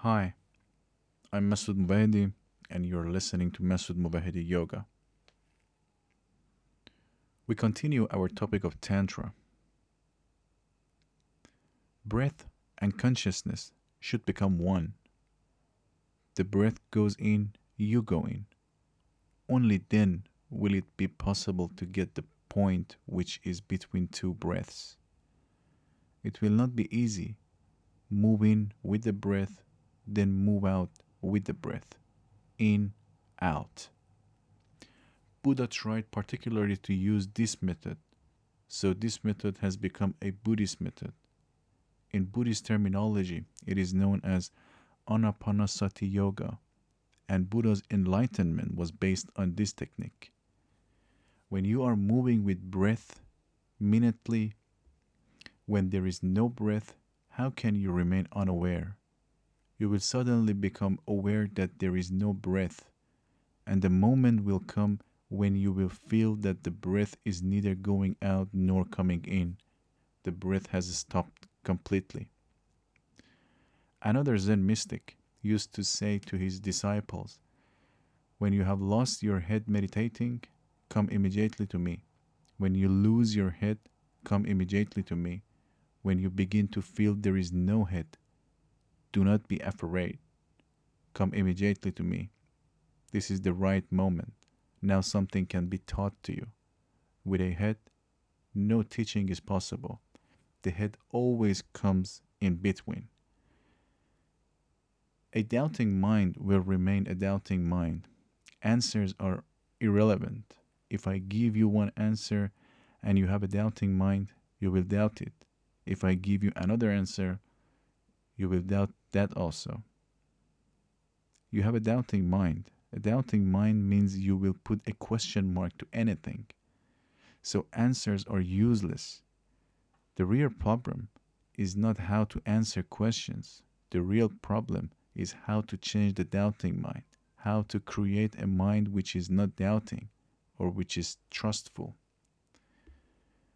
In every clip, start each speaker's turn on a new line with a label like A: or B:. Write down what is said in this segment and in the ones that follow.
A: Hi, I'm Masood Mubahedi, and you're listening to Masood Mubahedi Yoga. We continue our topic of Tantra. Breath and consciousness should become one. The breath goes in, you go in. Only then will it be possible to get the point which is between two breaths. It will not be easy. Moving with the breath, then move out with the breath. In, out. Buddha tried particularly to use this method, so this method has become a Buddhist method. In Buddhist terminology, it is known as Anapanasati Yoga, and Buddha's enlightenment was based on this technique. When you are moving with breath minutely, when there is no breath, how can you remain unaware? You will suddenly become aware that there is no breath, and the moment will come when you will feel that the breath is neither going out nor coming in. The breath has stopped completely. Another Zen mystic used to say to his disciples, When you have lost your head meditating, come immediately to me. When you lose your head, come immediately to me. When you begin to feel there is no head, do not be afraid. Come immediately to me. This is the right moment. Now something can be taught to you. With a head, no teaching is possible. The head always comes in between. A doubting mind will remain a doubting mind. Answers are irrelevant. If I give you one answer and you have a doubting mind, you will doubt it. If I give you another answer, you will doubt that also. You have a doubting mind. A doubting mind means you will put a question mark to anything. So answers are useless. The real problem is not how to answer questions. The real problem is how to change the doubting mind, how to create a mind which is not doubting or which is trustful.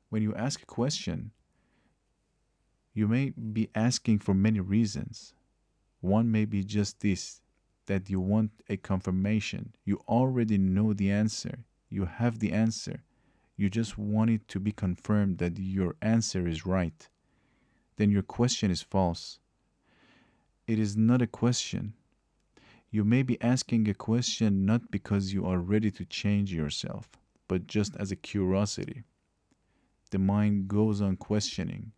A: When you ask a question, you may be asking for many reasons. One may be just this that you want a confirmation. You already know the answer. You have the answer. You just want it to be confirmed that your answer is right. Then your question is false. It is not a question. You may be asking a question not because you are ready to change yourself, but just as a curiosity. The mind goes on questioning.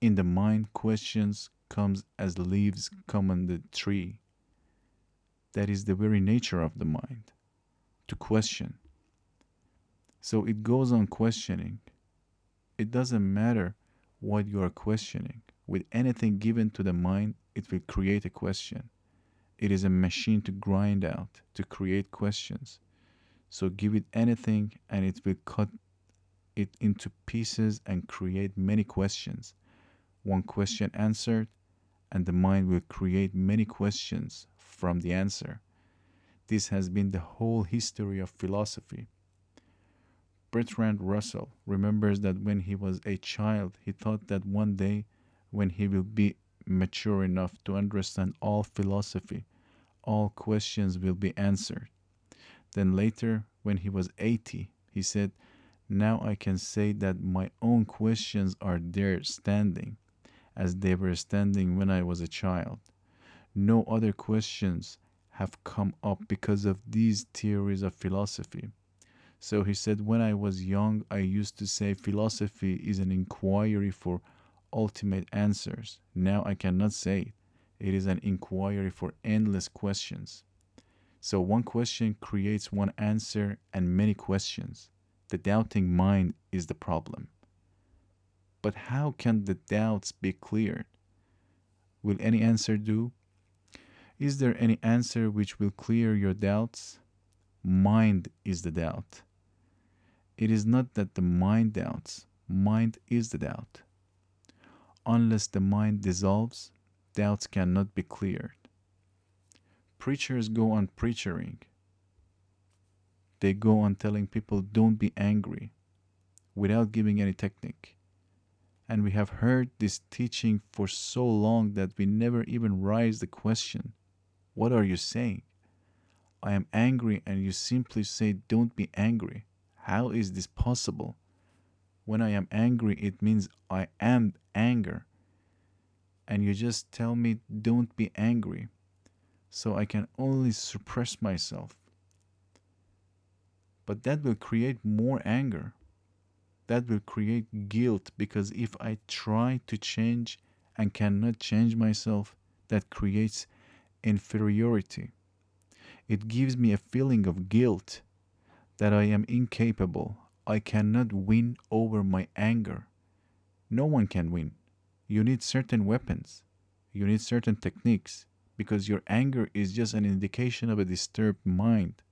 A: In the mind, questions comes as leaves come on the tree. That is the very nature of the mind, to question. So it goes on questioning. It doesn't matter what you are questioning. With anything given to the mind, it will create a question. It is a machine to grind out, to create questions. So give it anything and it will cut it into pieces and create many questions. One question answered, and the mind will create many questions from the answer. This has been the whole history of philosophy. Bertrand Russell remembers that when he was a child, he thought that one day, when he will be mature enough to understand all philosophy, all questions will be answered. Then later, when he was 80, he said, Now I can say that my own questions are there standing, as they were standing when I was a child. No other questions have come up because of these theories of philosophy. So he said, When I was young, I used to say philosophy is an inquiry for ultimate answers. Now I cannot say it. It is an inquiry for endless questions. So one question creates one answer and many questions. The doubting mind is the problem. But how can the doubts be cleared? Will any answer do? Is there any answer which will clear your doubts? Mind is the doubt. It is not that the mind doubts, mind is the doubt. Unless the mind dissolves, doubts cannot be cleared. Preachers go on preaching. They go on telling people, don't be angry, without giving any technique. And we have heard this teaching for so long that we never even raise the question What are you saying? I am angry, and you simply say, Don't be angry. How is this possible? When I am angry, it means I am anger. And you just tell me, Don't be angry. So I can only suppress myself. But that will create more anger that will create guilt because if I try to change and cannot change myself, that creates inferiority. It gives me a feeling of guilt that I am incapable. I cannot win over my anger. No one can win. You need certain weapons, you need certain techniques because your anger is just an indication of a disturbed mind.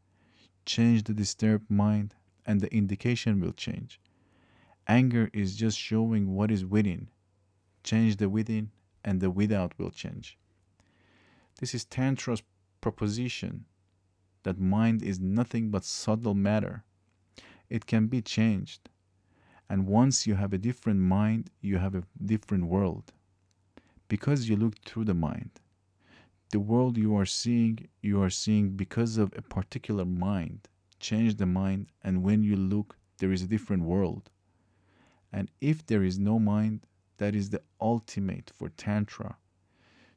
A: Change the disturbed mind, and the indication will change. Anger is just showing what is within. Change the within, and the without will change. This is Tantra's proposition that mind is nothing but subtle matter. It can be changed. And once you have a different mind, you have a different world. Because you look through the mind. The world you are seeing, you are seeing because of a particular mind. Change the mind, and when you look, there is a different world. And if there is no mind, that is the ultimate for Tantra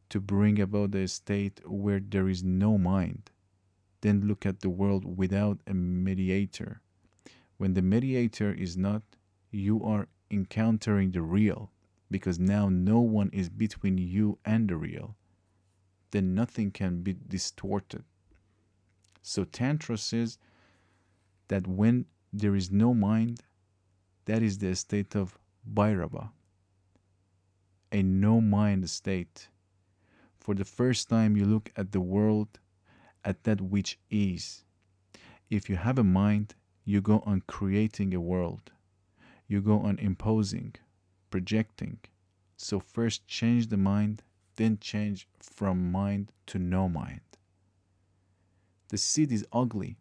A: to bring about a state where there is no mind. Then look at the world without a mediator. When the mediator is not, you are encountering the real because now no one is between you and the real. Then nothing can be distorted. So Tantra says that when there is no mind, that is the state of Bhairava, a no mind state. For the first time, you look at the world at that which is. If you have a mind, you go on creating a world, you go on imposing, projecting. So, first change the mind, then change from mind to no mind. The seed is ugly,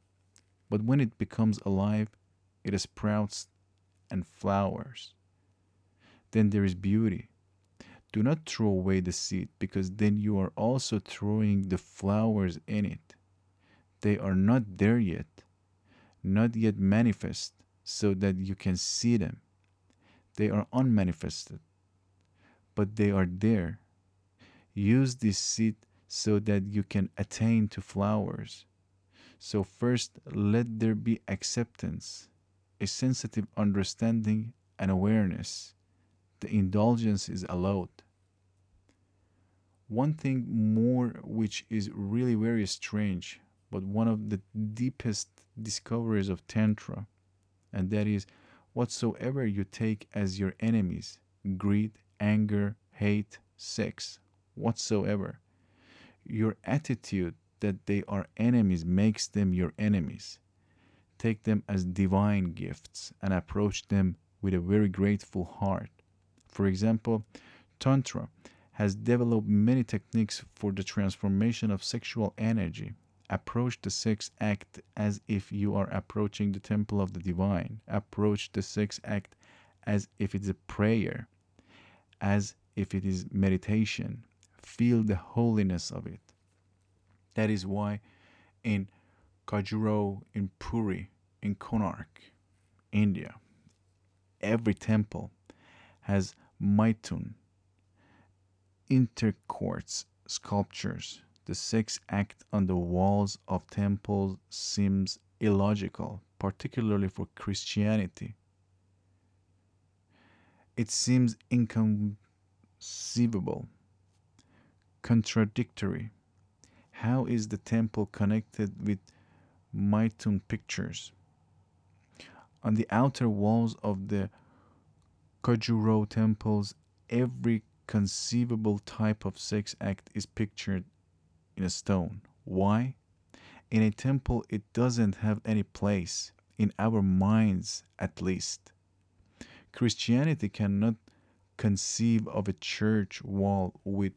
A: but when it becomes alive, it sprouts and flowers. Then there is beauty. Do not throw away the seed because then you are also throwing the flowers in it. They are not there yet, not yet manifest, so that you can see them. They are unmanifested, but they are there. Use this seed so that you can attain to flowers. So, first, let there be acceptance a sensitive understanding and awareness, the indulgence is allowed. One thing more, which is really very strange, but one of the deepest discoveries of Tantra, and that is whatsoever you take as your enemies greed, anger, hate, sex, whatsoever your attitude that they are enemies makes them your enemies take them as divine gifts and approach them with a very grateful heart. For example, Tantra has developed many techniques for the transformation of sexual energy. Approach the sex act as if you are approaching the temple of the divine. Approach the sex act as if it's a prayer, as if it is meditation. Feel the holiness of it. That is why in Khajuraho in Puri, in Konark, India. Every temple has Maithun, interquartz sculptures. The sex act on the walls of temples seems illogical, particularly for Christianity. It seems inconceivable, contradictory. How is the temple connected with Maithun pictures. On the outer walls of the Khajuraho temples, every conceivable type of sex act is pictured in a stone. Why? In a temple, it doesn't have any place, in our minds at least. Christianity cannot conceive of a church wall with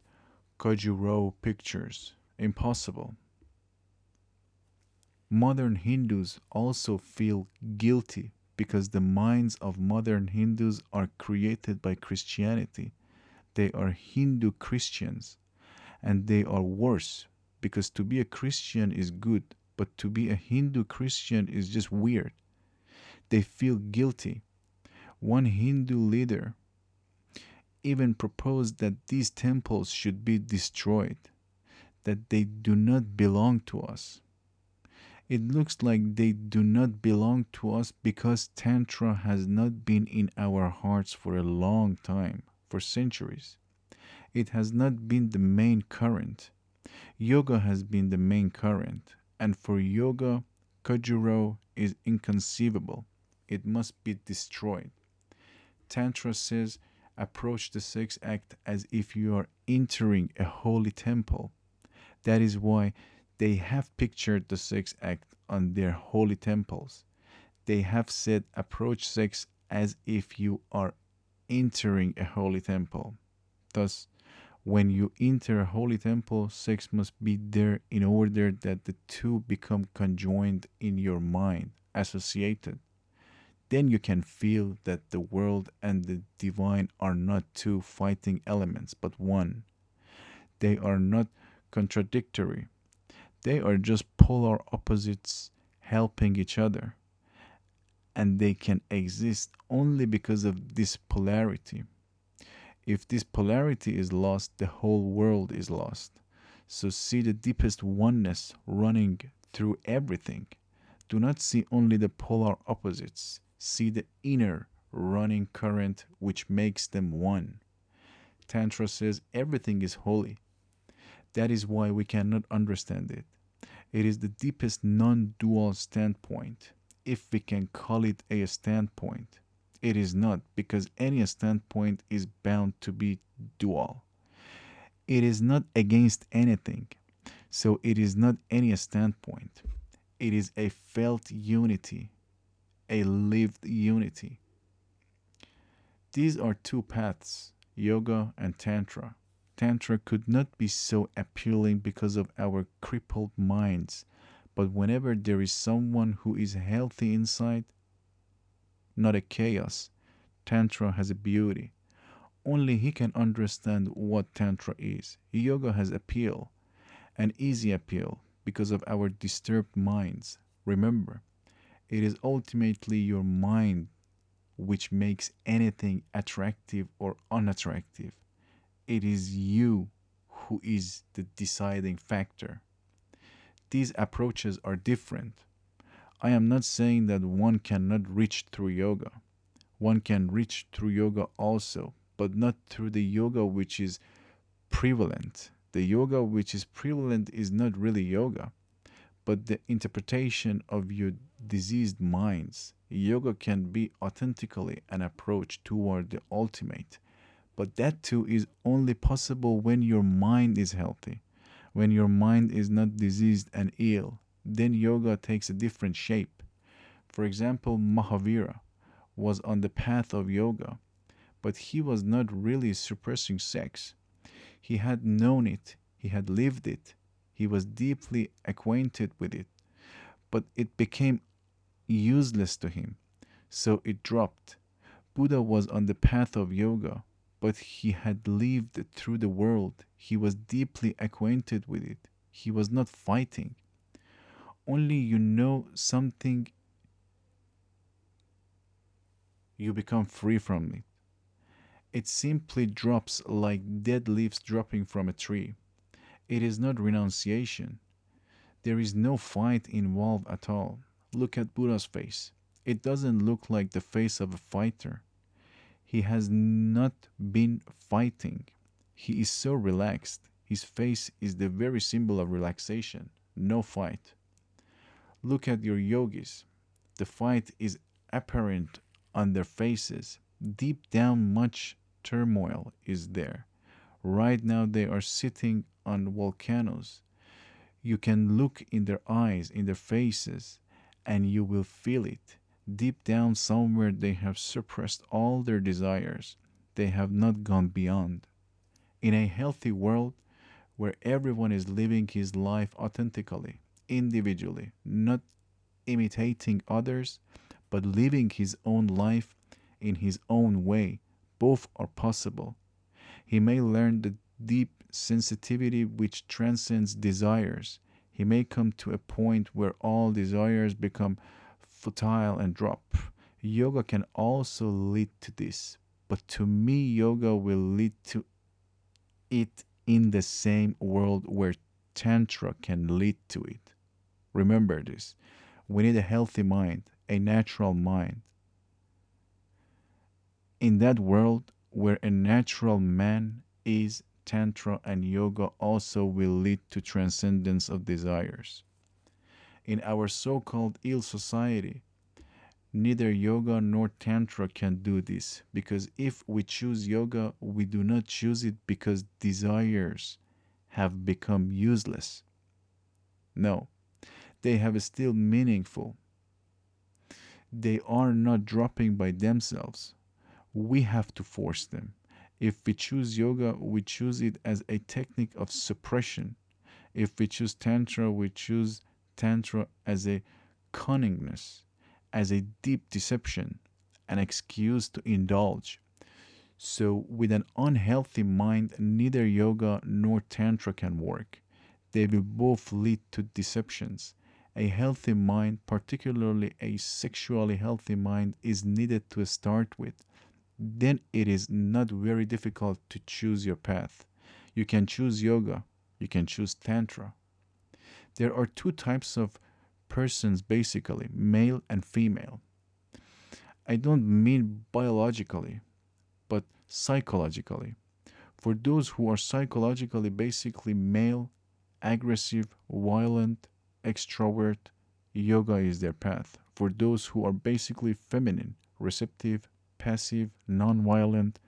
A: Khajuraho pictures. Impossible modern Hindus also feel guilty because the minds of modern Hindus are created by Christianity. They are Hindu Christians. And they are worse because to be a Christian is good, but to be a Hindu Christian is just weird. They feel guilty. One Hindu leader even proposed that these temples should be destroyed, that they do not belong to us. It looks like they do not belong to us because Tantra has not been in our hearts for a long time, for centuries. It has not been the main current. Yoga has been the main current, and for yoga, Khajuraho is inconceivable. It must be destroyed. Tantra says approach the sex act as if you are entering a holy temple. That is why they have pictured the sex act on their holy temples. They have said approach sex as if you are entering a holy temple. Thus, when you enter a holy temple, sex must be there in order that the two become conjoined in your mind, associated then you can feel that the world and the divine are not two fighting elements, but one. They are not contradictory, they are just polar opposites helping each other. And they can exist only because of this polarity. If this polarity is lost, the whole world is lost. So see the deepest oneness running through everything. Do not see only the polar opposites see the inner running current which makes them one. Tantra says everything is holy. That is why we cannot understand it. It is the deepest non dual standpoint, if we can call it a standpoint. It is not, because any standpoint is bound to be dual. It is not against anything, so it is not any standpoint. It is a felt unity a lived unity. These are two paths, yoga and tantra. Tantra could not be so appealing because of our crippled minds, but whenever there is someone who is healthy inside, not a chaos, Tantra has a beauty. Only he can understand what Tantra is. Yoga has appeal, an easy appeal, because of our disturbed minds. Remember, it is ultimately your mind which makes anything attractive or unattractive. It is you who is the deciding factor. These approaches are different. I am not saying that one cannot reach through yoga. One can reach through yoga also, but not through the yoga which is prevalent. The yoga which is prevalent is not really yoga but the interpretation of your diseased minds. Yoga can be authentically an approach toward the ultimate, but that too is only possible when your mind is healthy. When your mind is not diseased and ill, then yoga takes a different shape. For example, Mahavira was on the path of yoga, but he was not really suppressing sex. He had known it, he had lived it, he was deeply acquainted with it, but it became useless to him, so it dropped. Buddha was on the path of yoga, but he had lived through the world. He was deeply acquainted with it. He was not fighting. Only you know something, you become free from it. It simply drops like dead leaves dropping from a tree. It is not renunciation. There is no fight involved at all. Look at Buddha's face. It doesn't look like the face of a fighter. He has not been fighting. He is so relaxed. His face is the very symbol of relaxation. No fight. Look at your yogis. The fight is apparent on their faces. Deep down, much turmoil is there. Right now, they are sitting on volcanoes. You can look in their eyes, in their faces, and you will feel it. Deep down, somewhere, they have suppressed all their desires. They have not gone beyond. In a healthy world where everyone is living his life authentically, individually, not imitating others, but living his own life in his own way. Both are possible. He may learn the deep sensitivity which transcends desires. He may come to a point where all desires become futile and drop. Yoga can also lead to this, but to me, yoga will lead to it in the same world where Tantra can lead to it. Remember this. We need a healthy mind, a natural mind. In that world where a natural man is, Tantra and Yoga also will lead to transcendence of desires. In our so called ill society, neither Yoga nor Tantra can do this because if we choose Yoga, we do not choose it because desires have become useless. No, they have still meaningful. They are not dropping by themselves. We have to force them. If we choose yoga, we choose it as a technique of suppression. If we choose Tantra, we choose Tantra as a cunningness, as a deep deception, an excuse to indulge. So, with an unhealthy mind, neither yoga nor Tantra can work. They will both lead to deceptions. A healthy mind, particularly a sexually healthy mind, is needed to start with. Then it is not very difficult to choose your path. You can choose yoga, you can choose Tantra. There are two types of persons basically male and female. I don't mean biologically, but psychologically. For those who are psychologically basically male, aggressive, violent, extrovert, yoga is their path. For those who are basically feminine, receptive, passive, non-violent,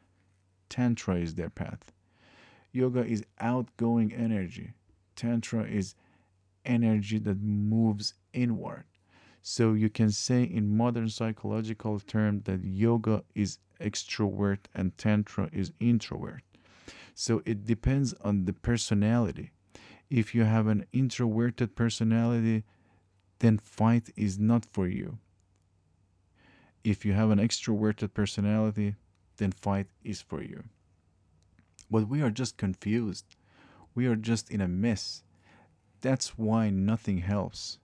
A: tantra is their path. Yoga is outgoing energy. Tantra is energy that moves inward. So you can say in modern psychological term that yoga is extrovert and tantra is introvert. So it depends on the personality. If you have an introverted personality, then fight is not for you. If you have an extroverted personality, then fight is for you. But we are just confused. We are just in a mess. That's why nothing helps.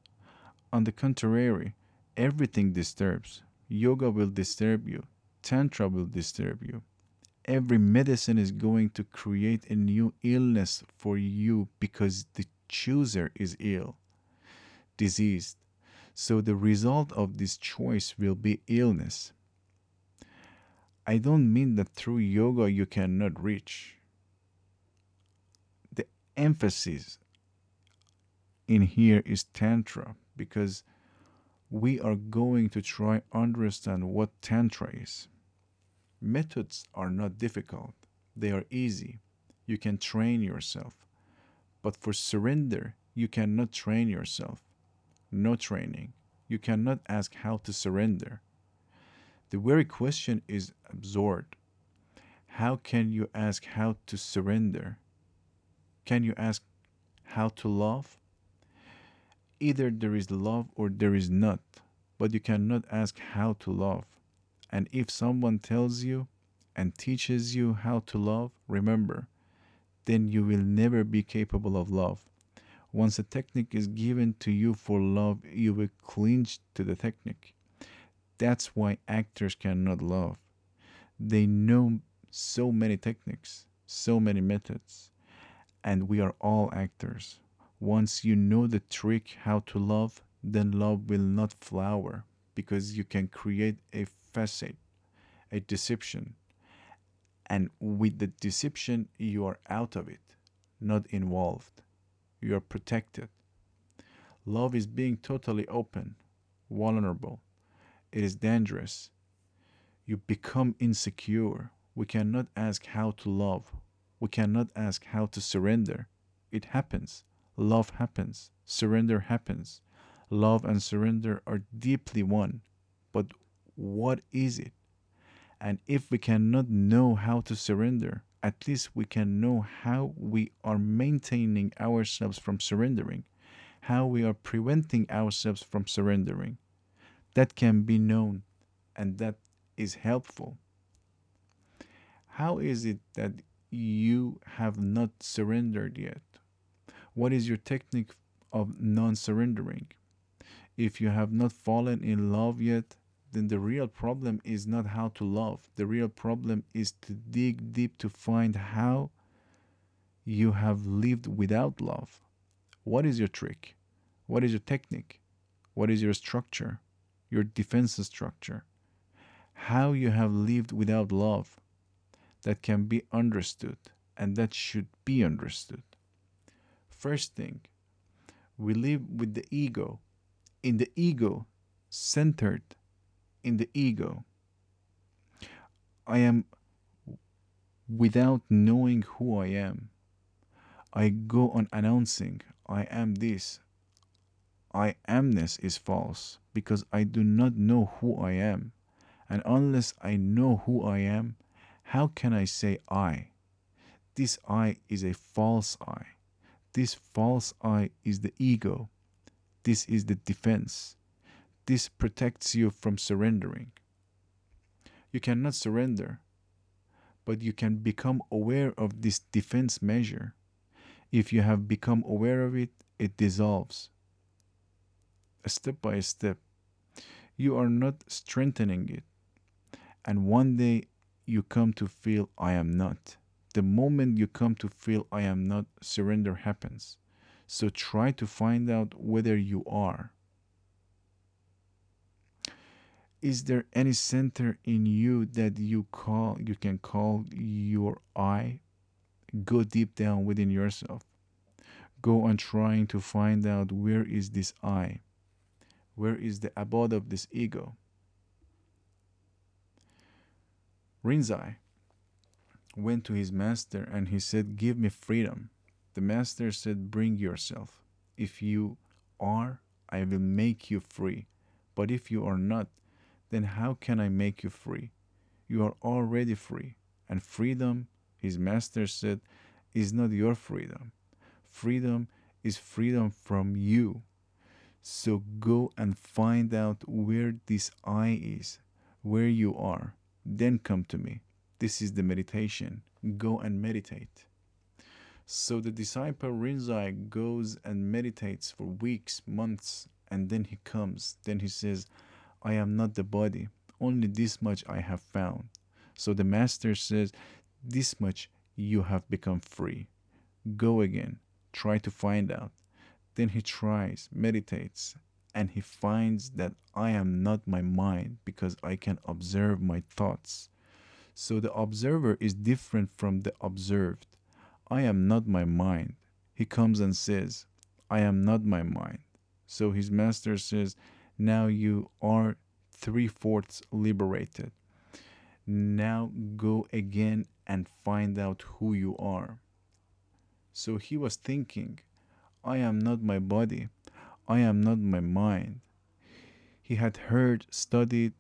A: On the contrary, everything disturbs. Yoga will disturb you. Tantra will disturb you. Every medicine is going to create a new illness for you because the chooser is ill, diseased. So the result of this choice will be illness. I don't mean that through yoga you cannot reach. The emphasis in here is tantra because we are going to try understand what tantra is. Methods are not difficult. They are easy. You can train yourself. But for surrender you cannot train yourself. No training. You cannot ask how to surrender. The very question is absurd. How can you ask how to surrender? Can you ask how to love Either there is love or there is not, but you cannot ask how to love. And if someone tells you and teaches you how to love, remember, then you will never be capable of love. Once a technique is given to you for love, you will cling to the technique. That's why actors cannot love. They know so many techniques, so many methods, and we are all actors. Once you know the trick how to love, then love will not flower because you can create a facade, a deception. And with the deception, you are out of it, not involved. You are protected. Love is being totally open, vulnerable. It is dangerous. You become insecure. We cannot ask how to love. We cannot ask how to surrender. It happens love happens, surrender happens. Love and surrender are deeply one. But what is it? And if we cannot know how to surrender, at least we can know how we are maintaining ourselves from surrendering, how we are preventing ourselves from surrendering. that can be known and that is helpful. How is it that you have not surrendered yet? What is your technique of non surrendering? If you have not fallen in love yet, then the real problem is not how to love. The real problem is to dig deep to find how you have lived without love. What is your trick? What is your technique? What is your structure? Your defense structure? How you have lived without love that can be understood and that should be understood. First thing, we live with the ego, in the ego, centered in the ego. I am without knowing who I am. I go on announcing, I am this. I amness is false because I do not know who I am. And unless I know who I am, how can I say I? This I is a false I. This false I is the ego. This is the defense. This protects you from surrendering. You cannot surrender, but you can become aware of this defense measure. If you have become aware of it, it dissolves. Step by step, you are not strengthening it. And one day you come to feel, I am not. The moment you come to feel, I am not, surrender happens. So try to find out whether you are. Is there any center in you that you call you can call your I? Go deep down within yourself. Go on trying to find out where is this I? Where is the abode of this ego? Rinzai went to his master and he said, Give me freedom. The master said, Bring yourself. If you are, I will make you free. But if you are not, then how can I make you free? You are already free. And freedom, his master said, is not your freedom. Freedom is freedom from you. So go and find out where this I is, where you are. Then come to me. This is the meditation. Go and meditate. So the disciple Rinzai goes and meditates for weeks, months, and then he comes. Then he says, I am not the body. Only this much I have found. So the master says, This much you have become free. Go again. Try to find out. Then he tries, meditates, and he finds that I am not my mind because I can observe my thoughts. So the observer is different from the observed. I am not my mind. He comes and says, I am not my mind. So his master says, Now you are three fourths liberated. Now go again and find out who you are. So he was thinking, I am not my body. I am not my mind. He had heard, studied,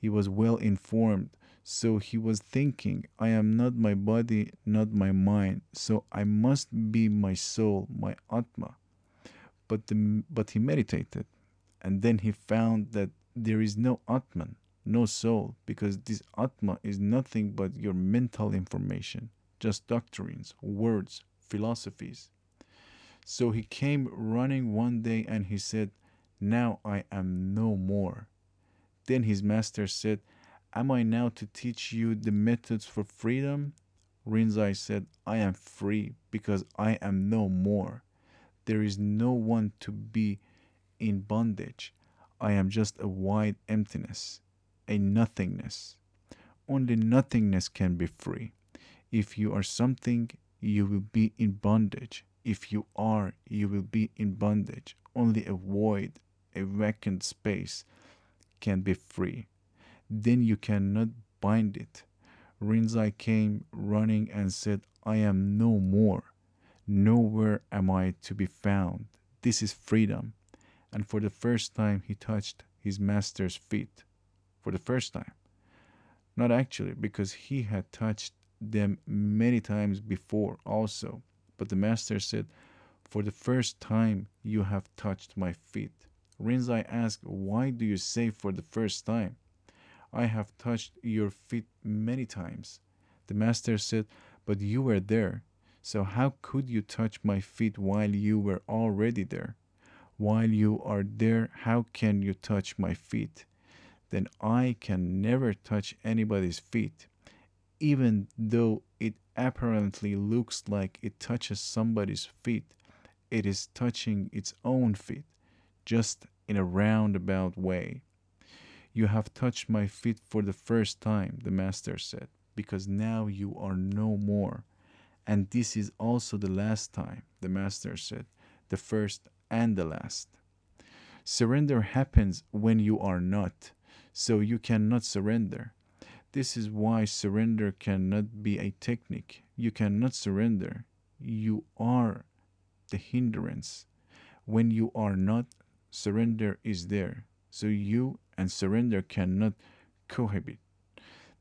A: he was well informed, so he was thinking, I am not my body, not my mind, so I must be my soul, my Atma. But, the, but he meditated, and then he found that there is no Atman, no soul, because this Atma is nothing but your mental information, just doctrines, words, philosophies. So he came running one day and he said, Now I am no more. Then his master said, Am I now to teach you the methods for freedom? Rinzai said, I am free because I am no more. There is no one to be in bondage. I am just a wide emptiness, a nothingness. Only nothingness can be free. If you are something, you will be in bondage. If you are, you will be in bondage. Only a void, a vacant space can be free then you cannot bind it. Rinzai came running and said, I am no more. Nowhere am I to be found. This is freedom. And for the first time, he touched his master's feet. For the first time. Not actually, because he had touched them many times before also. But the master said, For the first time, you have touched my feet. Rinzai asked, Why do you say for the first time? I have touched your feet many times. The master said, But you were there. So how could you touch my feet while you were already there? While you are there, how can you touch my feet? Then I can never touch anybody's feet, even though it apparently looks like it touches somebody's feet. It is touching its own feet, just in a roundabout way. You have touched my feet for the first time, the Master said, because now you are no more. And this is also the last time, the Master said, the first and the last. Surrender happens when you are not, so you cannot surrender. This is why surrender cannot be a technique. You cannot surrender. You are the hindrance. When you are not, surrender is there. So you and surrender cannot cohabit.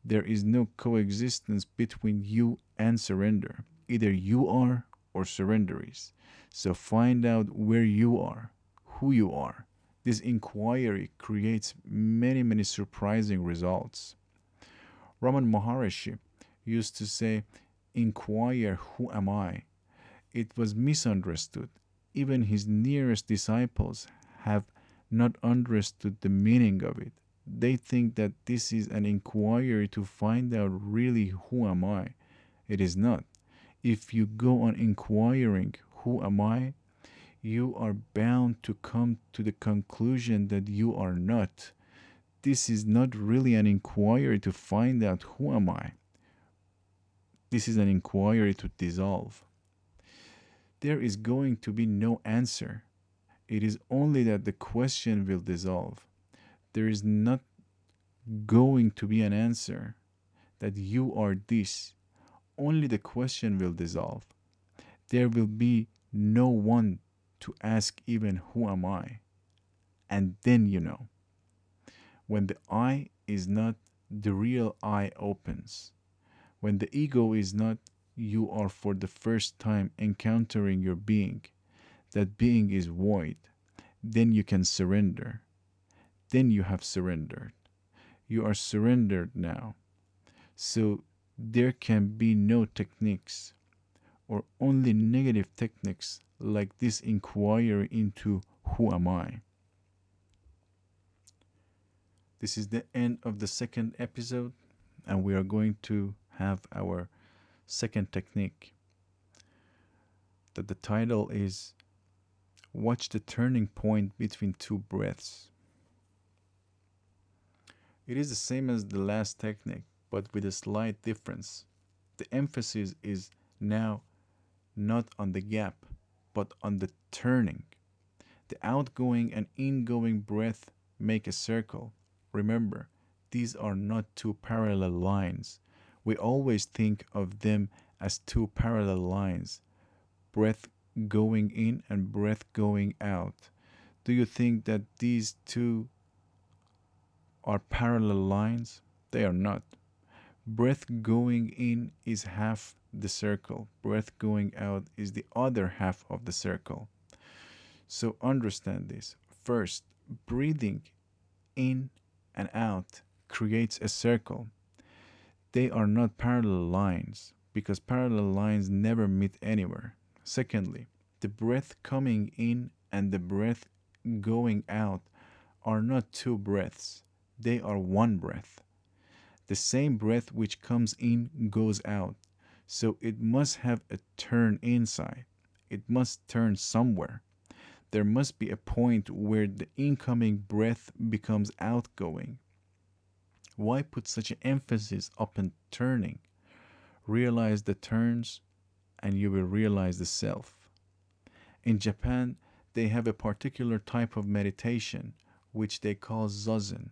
A: There is no coexistence between you and surrender. Either you are or surrender is. So find out where you are, who you are. This inquiry creates many, many surprising results. Raman Maharishi used to say, Inquire, who am I? It was misunderstood. Even his nearest disciples have not understood the meaning of it. They think that this is an inquiry to find out really who am I. It is not. If you go on inquiring, who am I? You are bound to come to the conclusion that you are not. This is not really an inquiry to find out who am I. This is an inquiry to dissolve. There is going to be no answer. It is only that the question will dissolve. There is not going to be an answer that you are this. Only the question will dissolve. There will be no one to ask even who am I. And then you know. When the I is not, the real I opens. When the ego is not, you are for the first time encountering your being. That being is void. Then you can surrender. Then you have surrendered. You are surrendered now. So there can be no techniques or only negative techniques like this inquiry into who am I. This is the end of the second episode, and we are going to have our second technique. That the title is Watch the Turning Point Between Two Breaths. It is the same as the last technique, but with a slight difference. The emphasis is now not on the gap, but on the turning. The outgoing and ingoing breath make a circle. Remember, these are not two parallel lines. We always think of them as two parallel lines breath going in and breath going out. Do you think that these two are parallel lines? They are not. Breath going in is half the circle, breath going out is the other half of the circle. So understand this. First, breathing in and out creates a circle. They are not parallel lines because parallel lines never meet anywhere. Secondly, the breath coming in and the breath going out are not two breaths, they are one breath. The same breath which comes in goes out. So it must have a turn inside. It must turn somewhere. There must be a point where the incoming breath becomes outgoing. Why put such an emphasis upon turning? Realize the turns and you will realize the self. In Japan, they have a particular type of meditation which they call zazen.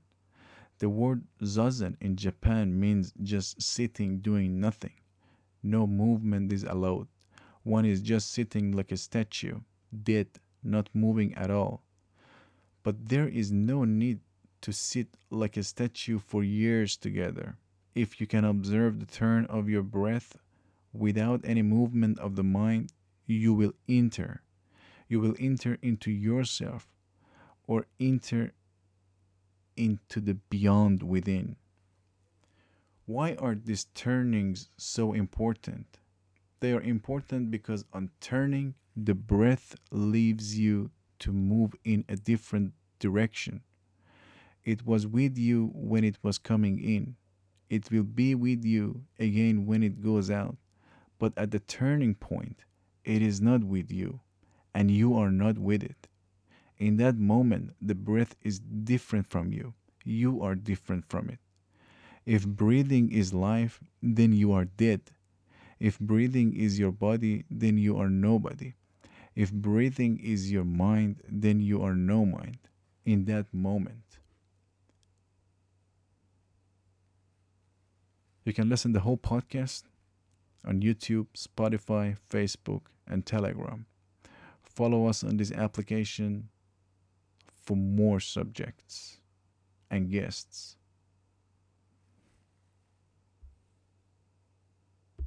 A: The word zazen in Japan means just sitting doing nothing. No movement is allowed. One is just sitting like a statue, dead, not moving at all. But there is no need to sit like a statue for years together. If you can observe the turn of your breath without any movement of the mind, you will enter. You will enter into yourself. or enter into the beyond within. Why are these turnings so important? They are important because on turning, the breath leaves you to move in a different direction. It was with you when it was coming in. It will be with you again when it goes out. But at the turning point, it is not with you, and you are not with it. In that moment, the breath is different from you. You are different from it. If breathing is life, then you are dead. If breathing is your body, then you are nobody. If breathing is your mind, then you are no mind in that moment. You can listen the whole podcast on YouTube, Spotify, Facebook, and Telegram. Follow us on this application for more subjects and guests.